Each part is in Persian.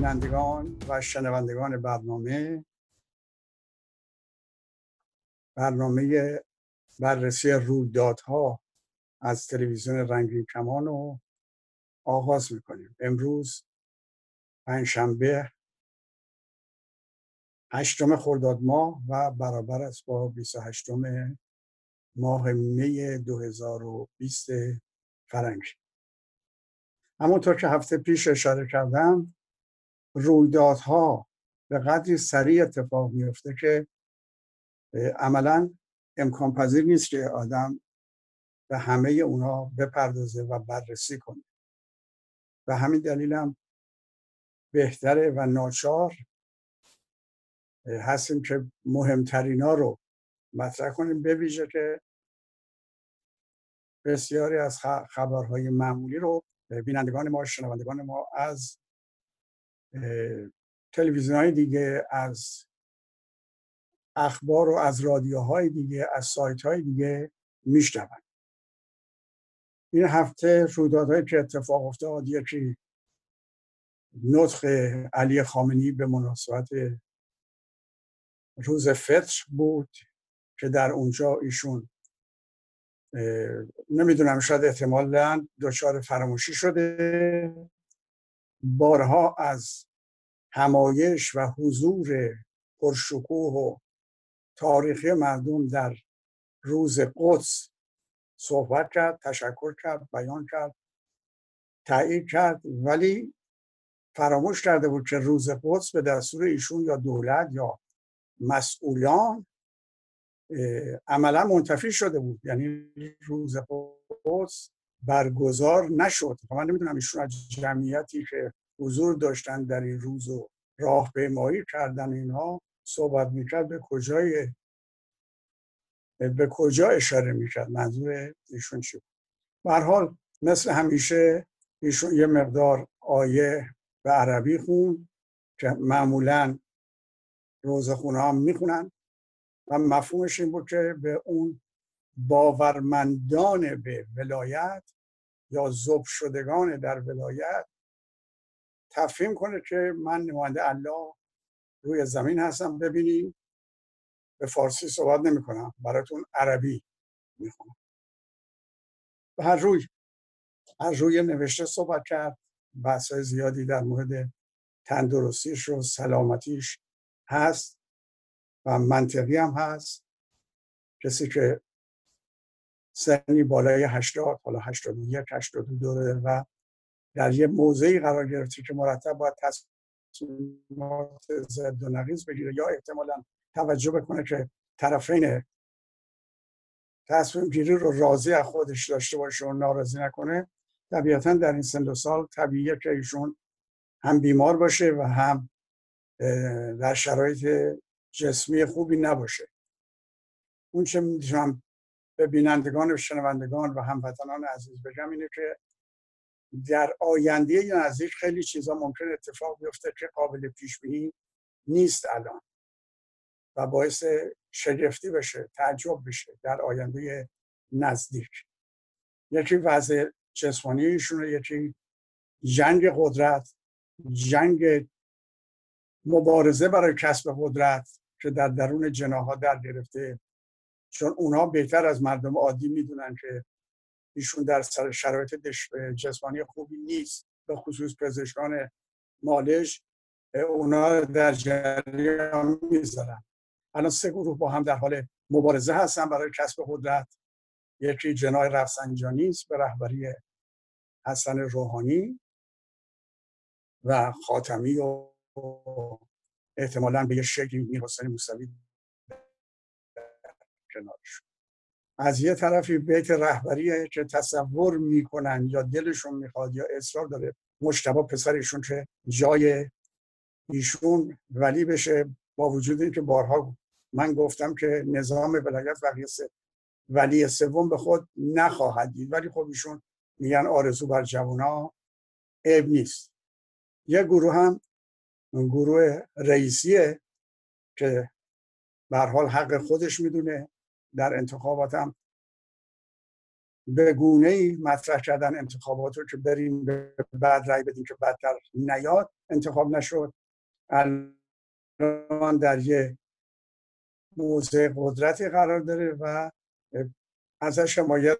بینندگان و شنوندگان برنامه برنامه بررسی رویدادها از تلویزیون رنگین کمان رو آغاز می‌کنیم. امروز پنجشنبه هشتم خرداد ماه و برابر است با 28 ماه می 2020 فرنگی همونطور که هفته پیش اشاره کردم رویدادها به قدری سریع اتفاق میفته که عملا امکان پذیر نیست که آدم به همه اونا بپردازه و بررسی کنه. و همین دلیلم بهتره و ناچار هستیم که مهمترینا رو مطرح کنیم. بویژه که بسیاری از خبرهای معمولی رو بینندگان ما شنوندگان ما از تلویزیون های دیگه از اخبار و از رادیوهای دیگه از سایت های دیگه میشنوند این هفته رویدادهایی که اتفاق افتاد یکی نطق علی خامنی به مناسبت روز فطر بود که در اونجا ایشون نمی‌دونم شاید احتمالا دچار فراموشی شده. بارها از همایش و حضور پرشکوه و تاریخی مردم در روز قدس صحبت کرد تشکر کرد بیان کرد تایید کرد. ولی فراموش کرده بود که روز قدس به دستور ایشون یا دولت یا مسئولان عملا منتفی شده بود. یعنی روز قدس برگزار نشد. من نمی‌دونم ایشون از جمعیتی که حضور داشتن در این روز و راهپیمایی کردن اینها صحبت می‌کرد به کجای به کجا اشاره می‌کرد؟ منظور ایشون چی بود؟ حال مثل همیشه ایشون یه مقدار آیه به عربی خون که معمولا روزخونه ها می‌خونن. و مفهومش این بود که به اون باورمندان به ولایت یا زب شدگان در ولایت تفهیم کنه که من نماینده الله روی زمین هستم. ببینیم. به فارسی صحبت نمی کنم. براتون عربی می‌خونم و هر روی هر روی نوشته صحبت کرد. بحث زیادی در مورد تندرستیش و سلامتیش هست و منطقی هم هست. کسی که سنی بالای 80 حالا 81 82 داره و در یه موضعی قرار گرفته که مرتب باید تصمیمات ضد و نقیض بگیره یا احتمالا توجه بکنه که طرفین تصمیم گیری رو راضی از خودش داشته باشه و ناراضی نکنه طبیعتا در این سن و سال طبیعیه که ایشون هم بیمار باشه و هم در شرایط جسمی خوبی نباشه. اون چه می‌تونم به بینندگان و شنوندگان و هموطنان عزیز بگم اینه که در آینده نزدیک خیلی چیزا ممکن اتفاق بیفته که قابل پیش بینی نیست الان و باعث شگفتی بشه تعجب بشه در آینده نزدیک. یکی وضع جسمانی ایشونه یکی جنگ قدرت جنگ مبارزه برای کسب قدرت که در درون جناها در گرفته چون اونها بهتر از مردم عادی می‌دونن که ایشون در شرایط جسمانی خوبی نیست به خصوص پزشکان مالش اونا در جریان می‌ذارن. الان سه گروه با هم در حال مبارزه هستن برای کسب قدرت. یکی جنای رفسنجانی است به رهبری حسن روحانی و خاتمی و احتمالا به یه شکلی میر حسین موسوی کنارش. از یه طرفی بیت رهبریه که تصور می‌کنن یا دلشون می‌خواد یا اصرار داره مشتبه پسرشون که جای ایشون ولی بشه با وجود اینکه بارها من گفتم که نظام ولایت ولی سوم به خود نخواهد دید. ولی خب ایشون میگن آرزو بر جوونا عیب نیست. یه گروه هم گروه رئیسیه که به حال حق خودش می‌دونه. در انتخابات هم به گونه ای مطرح کردن انتخابات رو که بریم به بعد رای بدیم که بدتر نیاد انتخاب نشد. الان در یه موضع قدرتی قرار داره و ازش حمایت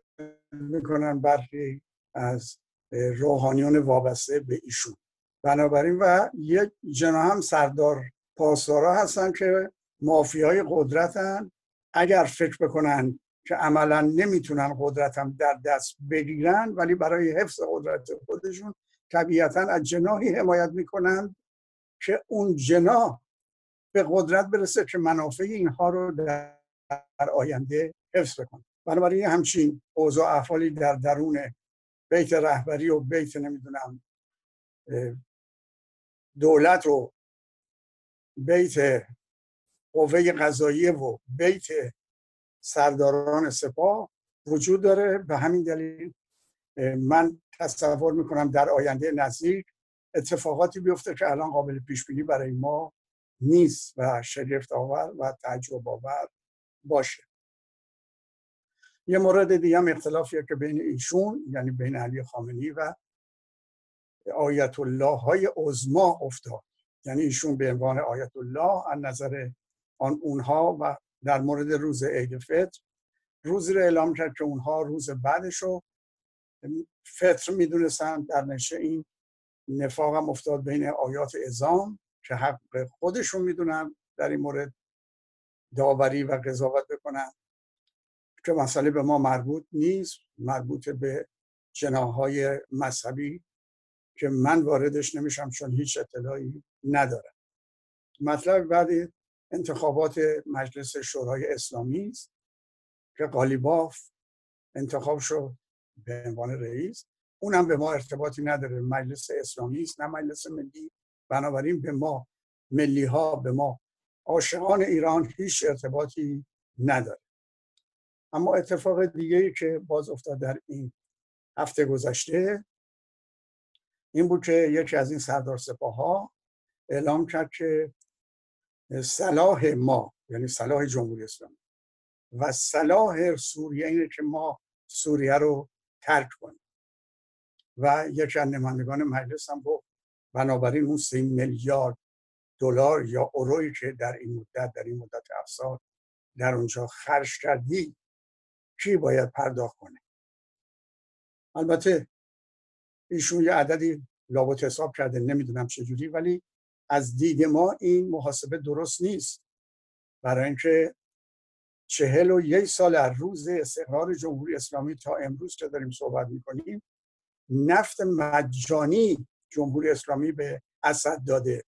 می‌کنن برخی از روحانیون وابسته به ایشون. بنابراین و یک جنا هم سردار پاسدارا هستن که مافیای قدرتن. اگر فکر بکنن که عملا نمی‌تونن قدرت هم در دست بگیرن ولی برای حفظ قدرت خودشون طبیعتا از جناهی حمایت می‌کنن که اون جناح به قدرت برسه که منافع اینها رو در آینده حفظ بکنه. بنابراین همچین اوضاع افعالی در درون بیت رهبری و بیت نمی‌دونم دولت و بیت قوه قضاییه و بیت سرداران سپاه وجود داره. به همین دلیل من تصور می‌کنم در آینده نزدیک اتفاقاتی بیفته که الان قابل پیش بینی برای ما نیست و شگفت آور و تعجب آور باشه. یه مورد دیگه هم اختلافیه که بین ایشون یعنی بین علی خامنی و آیت الله های عظما افتاد. یعنی ایشون به عنوان آیت الله از نظر آن اونها و در مورد روز عید فطر. روزی رو اعلام کرد که اونها روز بعدش رو فطر می‌دونستن در نشه این نفاق هم افتاد بین آیات ازام که حق خودشون می‌دونن در این مورد داوری و قضاوت بکنن. که مسئله به ما مربوط نیست مربوط به جناهای مذهبی که من واردش نمیشم چون هیچ اطلاعی ندارم. مطلب بعد انتخابات مجلس شورای اسلامی است که قالیباف انتخاب شد به عنوان رئیس. اونم به ما ارتباطی نداره مجلس اسلامی است نه مجلس ملی. بنابراین به ما ملی ها به ما عاشقان ایران هیچ ارتباطی نداره. اما اتفاق دیگه ای که باز افتاد در این هفته گذشته این بود که یکی از این سردار سپاه ها اعلام کرد که صلاح ما یعنی صلاح جمهوری اسلامی. و صلاح سوریه اینه که ما سوریه رو ترک کنیم. و یکی از نمایندگان مجلس هم گفت بنابراین اون سه میلیارد دلار یا اورویی که در این مدت در این مدت افسار در اونجا خرج کردی کی باید پرداخت کنه؟ البته ایشون یه عددی لابد حساب کرده نمی‌دونم چجوری ولی از دید ما این محاسبه درست نیست. برای اینکه چهل و یک سال از روز استقرار جمهوری اسلامی تا امروز که داریم صحبت می‌کنیم نفت مجانی جمهوری اسلامی به اسد داده.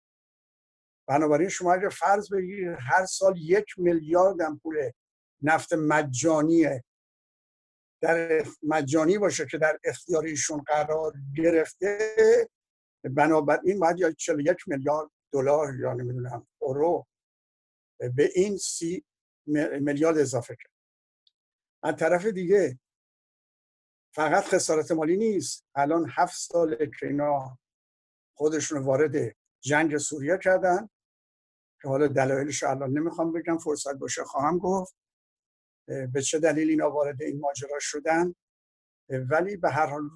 بنابراین شما اگر فرض بگیرید هر سال یک میلیارد هم پول نفت مجانی در مجانی باشه که در اختیار ایشون قرار گرفته بنابراین باید یا 41 میلیارد دلار یا نمی‌دونم اورو به این سی میلیارد اضافه کرد. از طرف دیگه فقط خسارت مالی نیست. الان هفت ساله که اینا خودشون وارد جنگ سوریه کردن که حالا دلایلش الان نمی‌خوام بگم فرصت باشه خواهم گفت به چه دلیل اینا وارد این ماجرا شدن؟ ولی به هر حال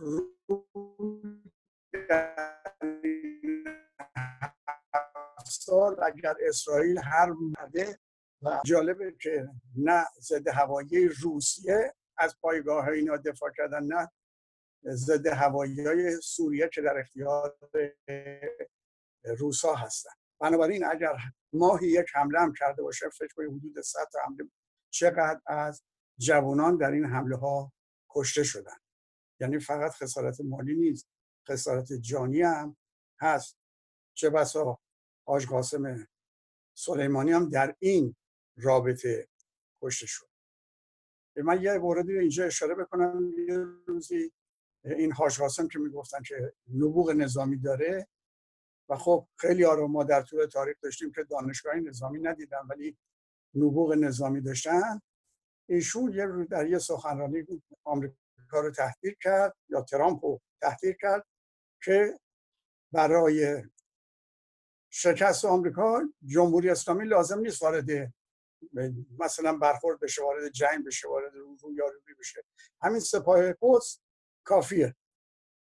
سال اگر اسرائیل هر مرده و جالبه که نه ضد هوایی روسیه از پایگاه اینا دفاع کردن نه ضد هوایی های سوریه که در اختیار روسا هستن. بنابراین اگر ماهی یک حمله هم کرده باشه فکر کنید حدود 100 حمله چقدر از جوانان در این حمله ها کشته شدن؟ یعنی فقط خسارت مالی نیست. خسارت جانی هم هست. چه بسا حاج قاسم سلیمانی هم در این رابطه کشته شد. من یه موردی اینجا اشاره بکنم. یه روزی این حاج قاسم که می‌گفتن که نبوغ نظامی داره و خب خیلی رو ما در طول تاریخ داشتیم که دانشگاه نظامی ندیدن ولی نبوغ نظامی داشتن. ایشون یه روز در یه سخنرانی آمریکا رو تهدید کرد یا ترامپ رو تهدید کرد. که برای شکست آمریکا جمهوری اسلامی لازم نیست وارد مثلا برخورد بشه وارد جنگ بشه وارد رویارویی بشه. همین سپاه قدس کافیه.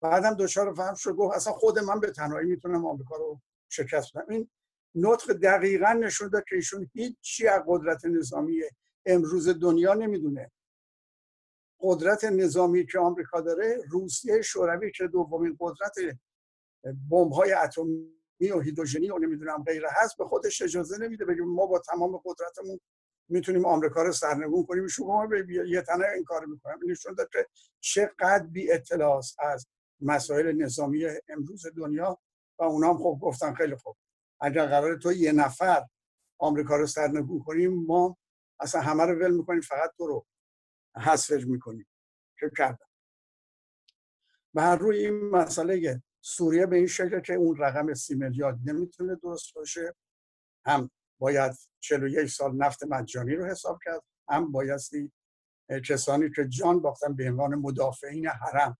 بعدم دچار فهم شد گفت اصلا خود من به تنهایی می‌تونم آمریکا رو شکست بدم. این نطق دقیقا نشون داد که ایشون هیچی از قدرت نظامی امروز دنیا نمی‌دونه. قدرت نظامی که آمریکا داره روسیه شوروی که دومین قدرت بمب های اتمی و هیدروژنی و نمی‌دونم غیره هست به خودش اجازه نمیده. بگیم ما با تمام قدرتمون می‌تونیم آمریکا رو سرنگون کنیم. شما یه تنه این کار می‌کنم. این نشون که چقدر بی اطلاع از مسائل نظامی امروز دنیا و اونا هم خب گفتن خیلی خوب. اگر قرار تو یه نفر آمریکا رو سرنگون کنیم ما اصلا همه رو ول می‌کنیم فقط تو رو. حذفش می‌کنیم که کردن و هر روی این مسئله سوریه به این شکل که اون رقم سی میلیارد نمی‌تونه درست باشه هم باید 41 سال نفت مجانی رو حساب کرد هم بایستی کسانی که جان باختن به عنوان مدافعین حرم.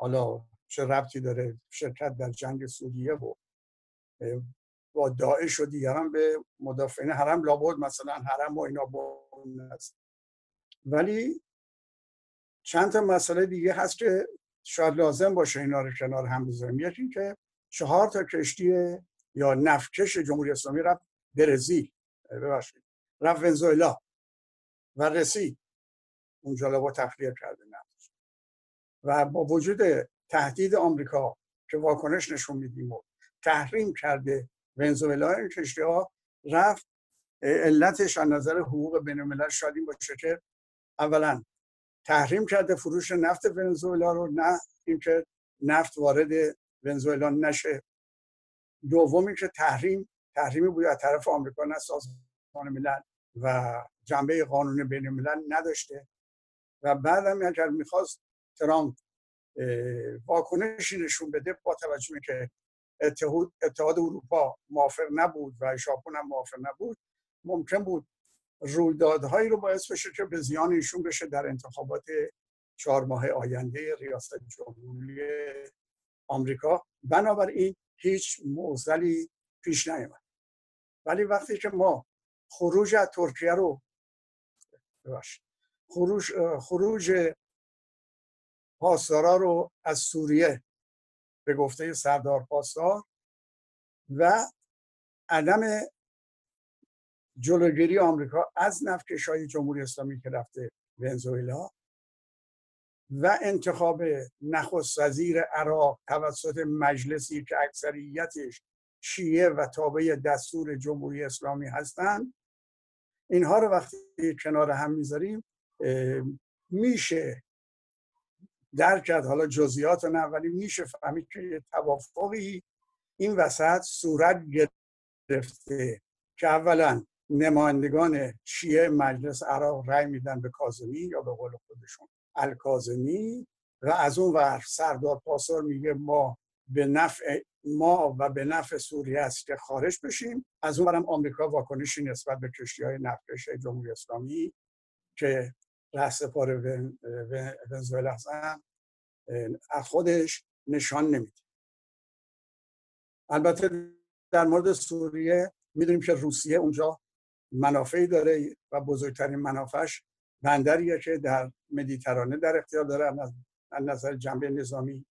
حالا چه ربطی داره شرکت در جنگ سوریه و با داعش و دیگران به مدافعین حرم؟ لابد مثلا حرم و اینا با ولی چند تا مسئله دیگه هست که شاید لازم باشه اینا رو کنار هم بذاریم. یکی که چهار تا کشتی یا نفکش جمهوری اسلامی رفت برزیل. ببخشید. رفت ونزوئلا و رسید. اونجا با تخلیه کرده نفت. و با وجود تهدید آمریکا که واکنش نشون میدیم و تحریم کرده ونزوئلا این کشتی ها رفت. علتش از نظر حقوق بین الملل شاید این باشه که اولا تحریم کرده فروش نفت ونزوئلا رو نه اینکه نفت وارد ونزوئلا نشه. دومی که تحریم تحریمی بود از طرف آمریکا نه سازمان ملل و جنبه قانون بین الملل نداشته. و بعدم اگر می‌خواست ترامپ واکنشی نشون بده با توجه که اتحاد, اتحاد اروپا موافق نبود و ژاپن هم موافق نبود ممکن بود رویدادهایی رو باعث بشه که به زیان ایشون بشه در انتخابات چهار ماه آینده ریاست جمهوری آمریکا. بنابراین هیچ موزلی پیش نیامد ولی وقتی که ما خروج از ترکیه رو خروج خروج پاسدارا رو از سوریه به گفته سردار پاسدار و عدم جلوگیری آمریکا از نفکش های جمهوری اسلامی که رفته ونزوئلا و انتخاب نخست وزیر عراق توسط مجلسی که اکثریتش شیعه و تابع دستور جمهوری اسلامی هستند اینها رو وقتی کنار هم می‌ذاریم میشه درک کرد. حالا جزئیات نه ولی میشه فهمید که توافقی این وسط صورت گرفته که اولا نمایندگان شیعه مجلس عراق رأی میدن به کاظمی یا به قول خودشون؟ الکاظمی. و از اون ور سردار پاسار میگه ما به نفع ما و به نفع سوریه است که خارج بشیم. از اون برم آمریکا واکنشی نسبت به کشتی های نفتکش جمهوری اسلامی که رأس پار ونزوئلا هستن از خودش نشان نمیده. البته در مورد سوریه می‌دونیم که روسیه اونجا منافعی داره و بزرگترین منافعش بندریه که در مدیترانه در اختیار داره از نظر جنبه نظامی.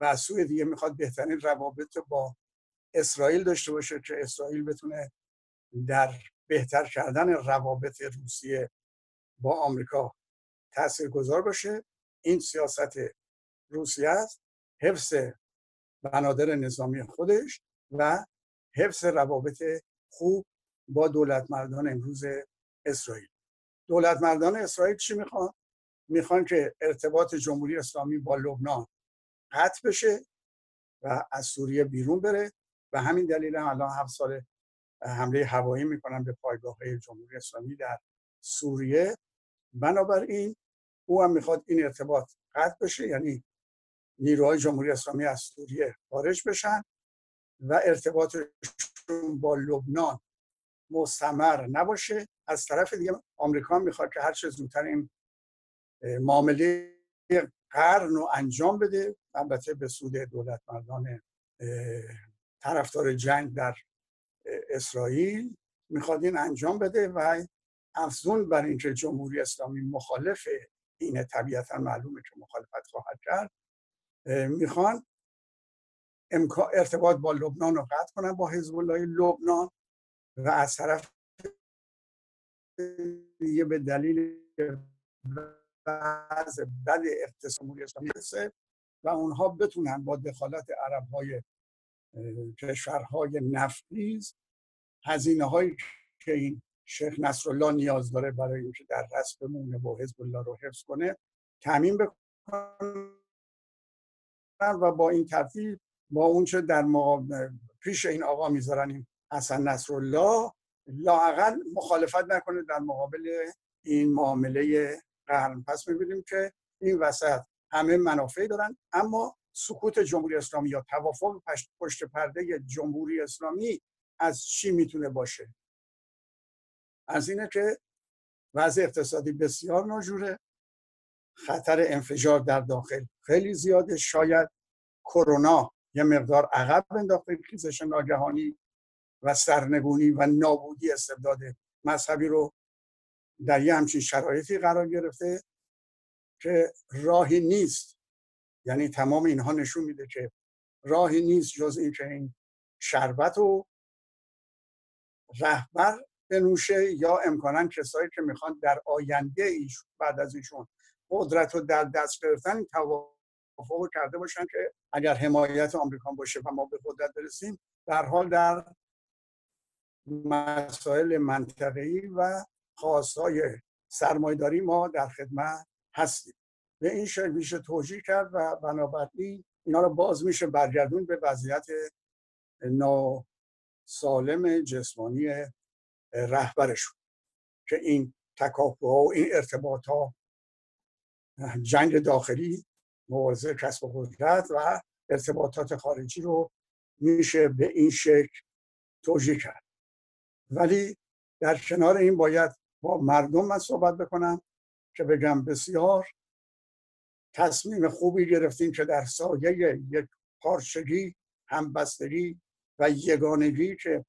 و از سوی دیگه می‌خواد بهترین روابط با اسرائیل داشته باشه که اسرائیل بتونه در بهتر کردن روابط روسیه با آمریکا تأثیر گذار باشه. این سیاست روسیه است حفظ بنادر نظامی خودش و حفظ روابط خوب با دولت مردان امروز اسرائیل دولت مردان اسرائیل چی می‌خوان؟ می‌خوان که ارتباط جمهوری اسلامی با لبنان قطع بشه و از سوریه بیرون بره و همین دلیل هم الان هفت سال حمله هوایی می‌کنن به پایگاه جمهوری اسلامی در سوریه بنابراین او هم می‌خواد این ارتباط قطع بشه یعنی نیروهای جمهوری اسلامی از سوریه خارج بشن و ارتباطشون با لبنان مستمر نباشه. از طرف دیگه آمریکا می‌خواد که هر چه زودتر این معامله قرن رو انجام بده. البته به سود دولت مردان طرفدار جنگ در اسرائیل می‌خواد این انجام بده و افزون بر اینکه جمهوری اسلامی مخالف این طبیعتا معلومه که مخالفت خواهد کرد. می‌خوان ارتباط با لبنان رو قطع کنن با حزب الله لبنان. و از طرف دیگه به دلیل وضع بد اقتصادی اسلامی و اونها بتونن با دخالت عرب های کشورهای نفتیز هزینه هایی که این شیخ نصرالله نیاز داره برای اینکه در رست بمونه و حزب الله رو حفظ کنه تامین بکنن و با این ترتیب با اونچه در پیش این آقا می‌ذارن این حسن نصرالله لاقل مخالفت نکنه در مقابل این معامله قرن. پس می‌بینیم که این وسط همه منافعی دارن اما سکوت جمهوری اسلامی یا توافق پشت پرده جمهوری اسلامی از چی می‌تونه باشه؟ از اینه که وضع اقتصادی بسیار ناجوره خطر انفجار در داخل خیلی زیاده. شاید کرونا یه مقدار عقب انداخته کریزش ناگهانی و سرنگونی و نابودی استبداد مذهبی رو در یه همچین شرایطی قرار گرفته که راهی نیست. یعنی تمام اینها نشون میده که راهی نیست جز اینکه این شربت و رهبر بنوشه یا امکانا کسایی که می‌خوان در آینده ایش بعد از ایشون قدرت رو در دست گرفتن توافق کرده باشن که اگر حمایت آمریکا باشه و ما به قدرت برسیم در حال در مسائل منطقه‌ای و خواستهای سرمایداری ما در خدمت هستیم. به این شکل میشه توجیه کرد و بنابراین اینا رو باز میشه برگردون به وضعیت ناسالم جسمانی رهبرشون که این تکاپوها و این ارتباط ها جنگ داخلی مبارزه کسب قدرت و ارتباطات خارجی رو میشه به این شکل توجیه کرد. ولی در کنار این باید با مردم من صحبت بکنم که بگم بسیار تصمیم خوبی گرفتیم که در سایه یک پارچگی همبستگی و یگانگی که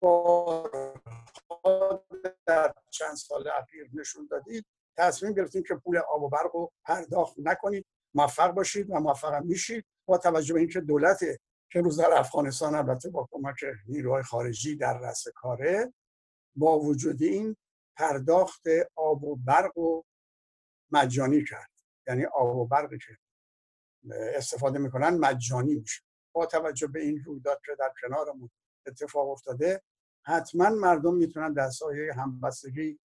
با در چند سال اخیر نشون دادید تصمیم گرفتیم که پول آب و برق رو پرداخت نکنید. موفق باشید و موفق میشید با توجه به اینکه دولت که روز در افغانستان البته با کمک نیروهای خارجی در رس کاره با وجود این پرداخت آب و برق و مجانی کرد. یعنی آب و برقی که استفاده می‌کنن مجانی میشه. با توجه به این رویداد که در کنارمون اتفاق افتاده حتما مردم می‌تونن در سایه همبستگی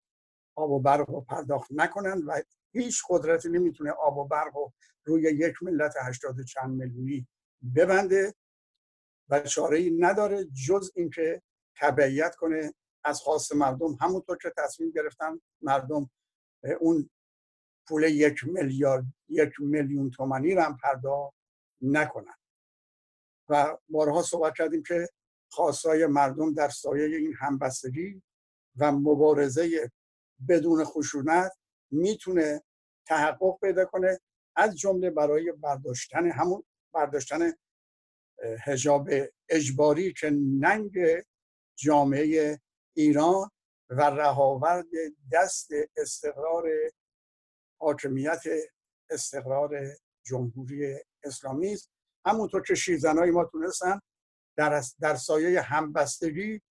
آب و برق رو پرداخت نکنن و هیچ قدرتی نمی‌تونه آب و برق رو روی یک ملت هشتاد چند میلیونی ببنده. و چاره ای نداره جز اینکه تبعیت کنه از خواست مردم. همونطور که تصمیم گرفتن مردم اون پول یک میلیارد یک میلیون تومانی رو هم پرداخت نکنن. و بارها صحبت کردیم که خواستای مردم در سایه این همبستگی و مبارزه بدون خشونت می‌تونه تحقق پیدا کنه از جمله برای برداشتن همون برداشتن هجاب اجباری که ننگ جامعه ایران و رهاورد دست استقرار حاکمیت استقرار جمهوری اسلامی است. همونطور که شیرزنهای ما تونستن در, در سایه همبستگی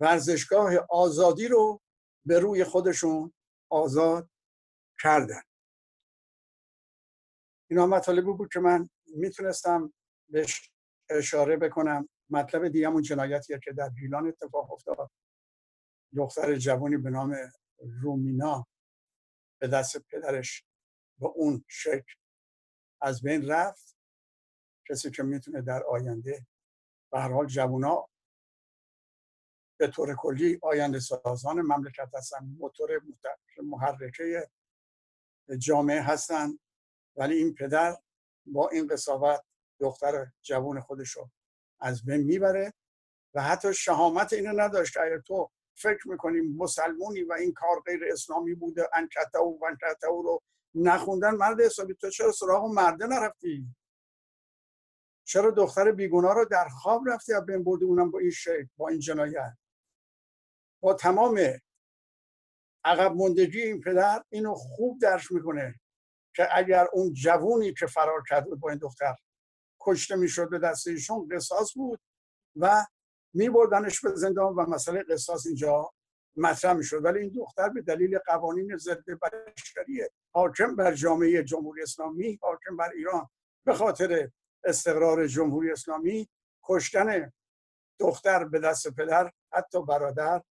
ورزشگاه آزادی رو به روی خودشون آزاد کردن. اینا مطالبی بود که من می‌تونستم بهش اشاره بکنم. مطلب دیگه همون جنایتیه که در گیلان اتفاق افتاد. دختر جوانی به نام رومینا به دست پدرش به اون شکل از بین رفت. کسی که می‌تونه در آینده به هر حال جوونا به طور کلی آینده سازان مملکت هستن موتور محرکه جامعه هستن. ولی این پدر با این قصاوت دختر جوان خودش رو از بین می‌بره و حتی شهامت اینو نداشت اگر تو فکر می‌کنیم مسلمونی و این کار غیر اسلامی بوده انکته و ونکته رو نخوندن مرد حسابی تو چرا سراغ مرده نرفتی؟ چرا دختر بیگناه رو در خواب رفتی از بین بردی اونم با این شکل با این جنایت؟ با تمام عقب مندگی این پدر اینو خوب درش می‌کنه که اگر اون جوونی که فرار کرده با این دختر کشته می‌شد به دست ایشون قصاص بود و میبردنش به زندان و مسئله قصاص اینجا مطرح می‌شد. ولی این دختر به دلیل قوانین ضد بشری حاکم بر جامعه جمهوری اسلامی حاکم بر ایران به خاطر استقرار جمهوری اسلامی کشتن دختر به دست پدر حتی برادر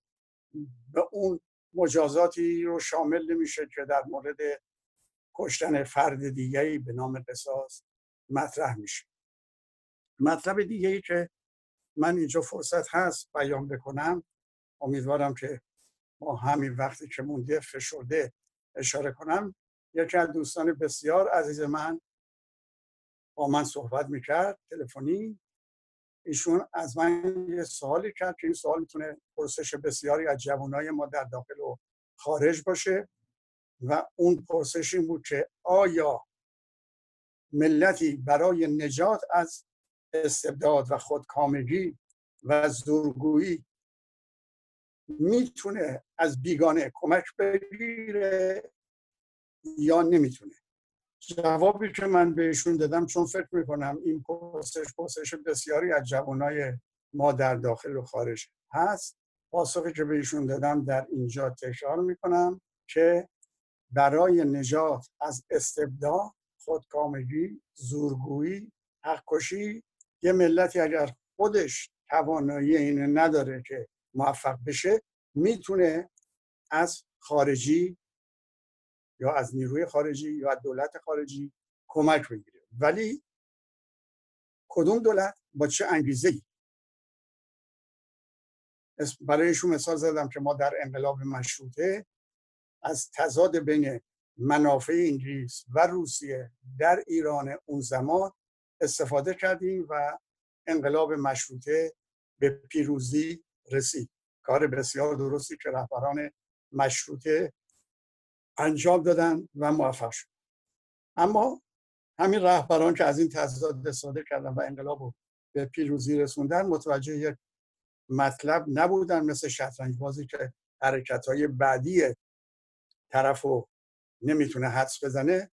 به اون مجازاتی رو شامل نمیشه که در مورد کشتن فرد دیگری به نام قصاص مطرح میشه. مطلب دیگری که من اینجا فرصت هست بیان بکنم. امیدوارم که ما همین وقتی که مونده فشرده اشاره کنم. یکی از دوستان بسیار عزیز من با من صحبت می‌کرد تلفنی. ایشون از من یه سوالی کرد که این سوال می‌تونه پرسش بسیاری از جوانای ما در داخل و خارج باشه و اون پرسش این بود که آیا ملتی برای نجات از استبداد و خودکامگی و زورگویی می‌تونه از بیگانه کمک بگیره یا نمی‌تونه؟ جوابی که من بهشون دادم چون فکر می‌کنم این پرسش پرسش بسیاری از جوانای ما در داخل و خارج هست. پاسخی که بهشون دادم در اینجا تکرار می‌کنم که برای نجات از استبداد خودکامگی زورگویی حقکشی یه ملتی اگر خودش توانایی اینه نداره که موفق بشه می‌تونه از خارجی یا از نیروی خارجی یا از دولت خارجی کمک بگیره. ولی کدوم دولت با چه انگیزه ای برایشون مثال زدم که ما در انقلاب مشروطه از تضاد بین منافع انگلیس و روسیه در ایران اون زمان استفاده کردیم و انقلاب مشروطه به پیروزی رسید. کار بسیار درستی که رهبران مشروطه انجام دادن و موفق شد. اما همین رهبران که از این تضاد استفاده کردن و انقلاب رو به پیروزی رسوندن متوجه یک مطلب نبودن مثل شطرنج بازی که حرکت های بعدی طرف رو نمی‌تونه حدس بزنه.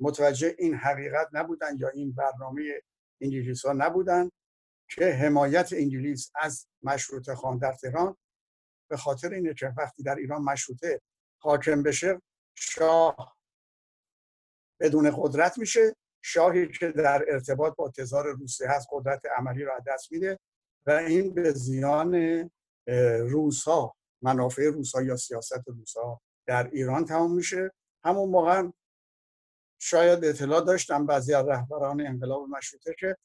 متوجه این حقیقت نبودن یا این برنامه انگلیس ها نبودن که حمایت انگلیس از مشروطه خان در تهران به خاطر اینه که وقتی در ایران مشروطه حاکم بشه شاه بدون قدرت میشه. شاهی که در ارتباط با تزار روسیه هست قدرت عملی را دست میده و این به زیان روس ها منافع روس ها یا سیاست روس ها در ایران تمام میشه. همون موقع شاید اطلاع داشتم بعضی از رهبران انقلاب مشروطه که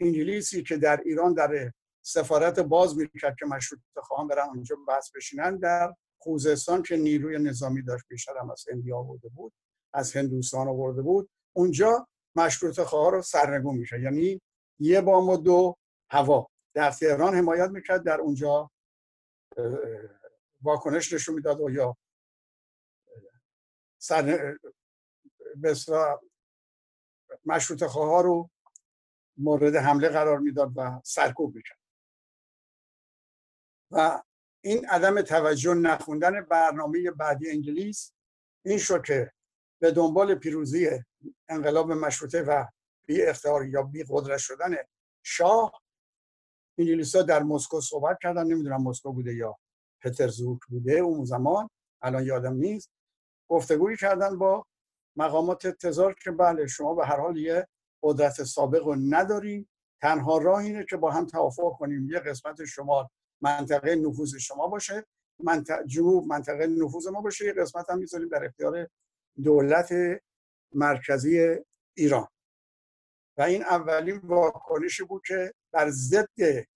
انگلیسی که در ایران در سفارت باز می‌کرد که مشروط خواهم برن اونجا بحث بشینن در خوزستان که نیروی نظامی داشت بیشتر از هندی آورده بود از هندوستان آورده بود اونجا مشروط خواه رو سرنگون میشه یعنی یه بام و دو هوا. در تهران حمایت می‌کرد در اونجا واکنش نشون می‌داد و یا سر مشروط خواه رو مورد حمله قرار می‌داد و سرکوب می‌کرد. و این عدم توجه نخوندن برنامه بعدی انگلیس این شد که به دنبال پیروزی انقلاب مشروطه و بی اختیار یا بی قدرت شدن شاه انگلیس ها در مسکو صحبت کردن نمی‌دونم مسکو بوده یا پترزبورگ بوده اون زمان الان یادم نیست گفتگوی کردن با مقامات تزار که بله شما به هر حال یه قدرت سابق رو نداریم تنها راه اینه که با هم توافق کنیم یه قسمت شمال منطقه نفوذ شما باشه منطقه جنوب منطقه نفوذ ما باشه یه قسمت هم می‌ذاریم در اختیار دولت مرکزی ایران. و این اولین واکنشی بود که بر ضد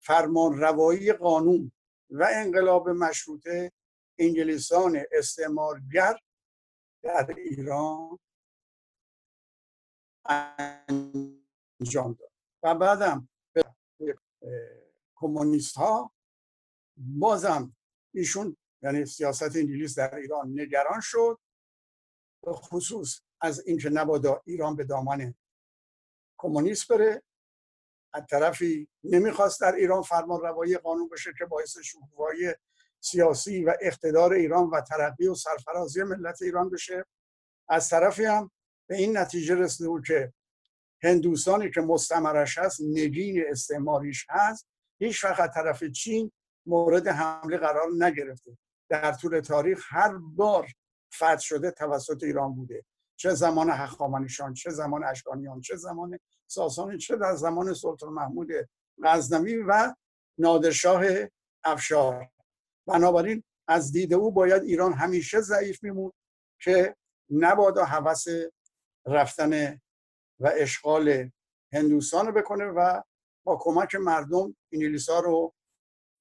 فرمان روایی قانون و انقلاب مشروطه انگلیسان استعمارگر در ایران انجام داد. و بعدم کمونیست ها بازم ایشون یعنی سیاست انگلیس در ایران نگران شد. به خصوص از اینکه نبادا ایران به دامان کمونیست بره از طرفی نمی‌خواست در ایران فرمان روایی قانون بشه که باعث شکوفایی سیاسی و اقتدار ایران و ترقی و سرفرازی ملت ایران بشه. از طرفی هم به این نتیجه رسیده بود که هندوستانی که مستمرش هست نگین استعماریش هست هیچ وقت طرف چین مورد حمله قرار نگرفته. در طول تاریخ هر بار فتح شده توسط ایران بوده. چه زمان هخامنشیان چه زمان اشکانیان چه زمان ساسانی چه در زمان سلطان محمود غزنوی و نادرشاه افشار. بنابراین از دید او باید ایران همیشه ضعیف میمون که نبادا حوث رفتن و اشغال هندوستان رو بکنه و با کمک مردم انگلیس ها رو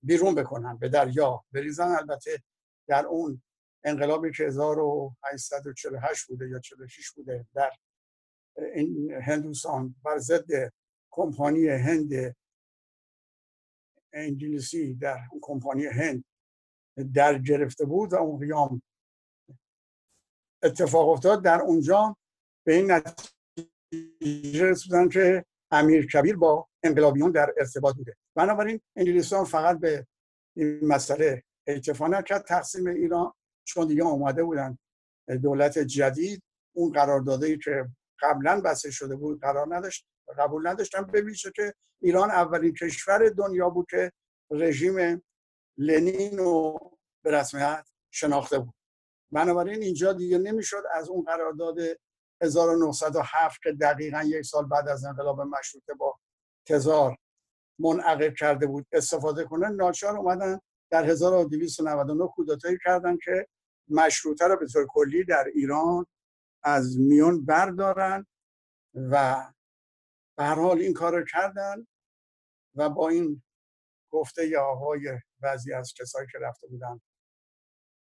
بیرون بکنن به دریا بریزن. البته در اون انقلابی که 1848 بوده یا 46 بوده در این هندوستان بر ضد کمپانی هند انگلیسی در کمپانی هند در گرفته بود و اون قیام اتفاق افتاد. در اونجا به این نتیجه رسیدن که امیر کبیر با انقلابیون در ارتباط بوده. بنابراین انگلیسان فقط به این مسئله اکتفا نکرد. تقسیم ایران چون دیگه آماده بودن دولت جدید اون قراردادی که قبلا بسته شده بود قرار نداشت قبول نداشتن. به که ایران اولین کشور دنیا بود که رژیم لنین رو به رسمیت شناخته بود. بنابراین اینجا دیگه نمی‌شد از اون قرارداد 1907 که دقیقا یک سال بعد از انقلاب مشروطه با تزار منعقد کرده بود استفاده کنه ناچار اومدن در 1299 کودتایی کردن که مشروطه رو به طور کلی در ایران از میون بردارن و به هر حال این کار کردن و با این گفته یا آقای بعضی از کسایی که رفته بودن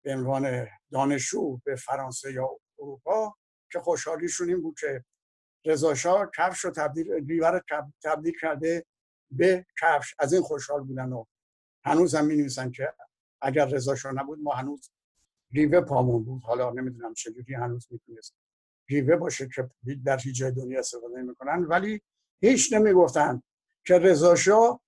به عنوان دانشجو به فرانسه یا اروپا که خوشحالیشون این بود که رضا شاه کفش رو تبدیل ریور تبدیل کرده به کفش. از این خوشحال بودن و هنوز هم می که اگر رضا شاه نبود ما هنوز ریوه پامون بود. حالا نمی‌دونم چجوری هنوز می‌تونست ریوه باشه که در هیچ جای دنیا استفاده نمی‌کنن. ولی هیچ نمی‌گفتن که رضا شاه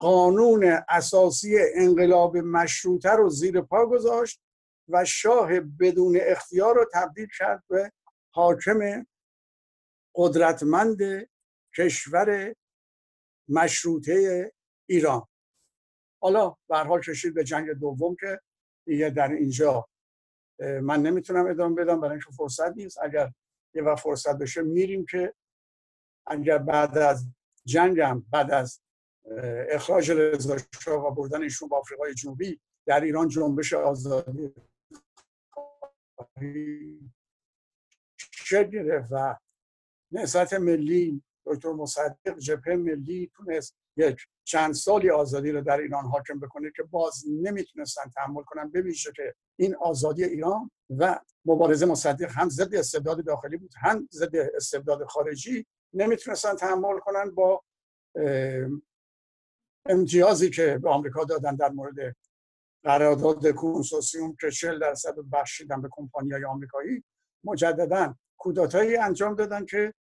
قانون اساسی انقلاب مشروطه رو زیر پا گذاشت و شاه بدون اختیار رو تبدیل کرد به حاکم قدرتمند کشور مشروطه ایران. حالا به حال کشید به جنگ دوم که دیگه در اینجا من نمی‌تونم ادامه بدم برای اینکه فرصت نیست. اگر یه وقت فرصت بشه میریم که اگر بعد از جنگم بعد از اخراج رضا شاه و بردن ایشون به آفریقای جنوبی در ایران جنبش آزادی شکل گرفت و نهضت ملی دکتر مصدق جبهه ملی تونست یک چند سالی آزادی رو در ایران حاکم بکنه که باز نمی‌تونستن تحمل کنن. ببینشه که این آزادی ایران و مبارزه مصدق هم ضد استبداد داخلی بود هم ضد استبداد خارجی نمی‌تونستن تحمل کنن با امتیازی که به آمریکا دادن در مورد قرارداد کنسوسیوم که 40 درصد بخشیدن به کمپانی آمریکایی مجددا کودتایی انجام دادن که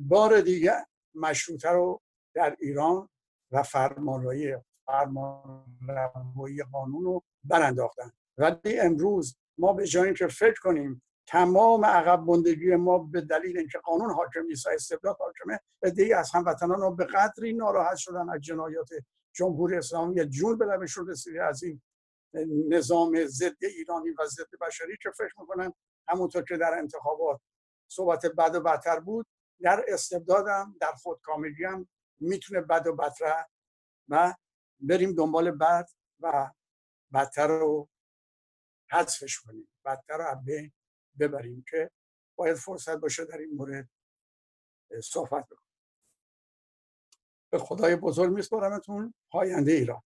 بار دیگه مشروطه رو در ایران و فرمانروایی فرمانروایی قانون رو برانداختن. ولی امروز ما به جایی که فکر کنیم تمام عقب بندگی ما به دلیل اینکه قانون حاکم نیست و استبداد حاکمه ای از هموطنان ها به قدری ناراحت شدن از جنایات جمهوری اسلامی یا جون به لبشون رسیده از این نظام ضد ایرانی و ضد بشری که فکر می‌کنن همونطور که در انتخابات صحبت بد و بدتر بود در استبدادم در خودکامگی هم می‌تونه بد و بدتر و بریم دنبال بد و بدتر رو حذفش کنیم. بدتر رو بین ببریم که باید فرصت باشه در این مورد صحبت بکنیم. به خدای بزرگ میسپارمتون پاینده ایران.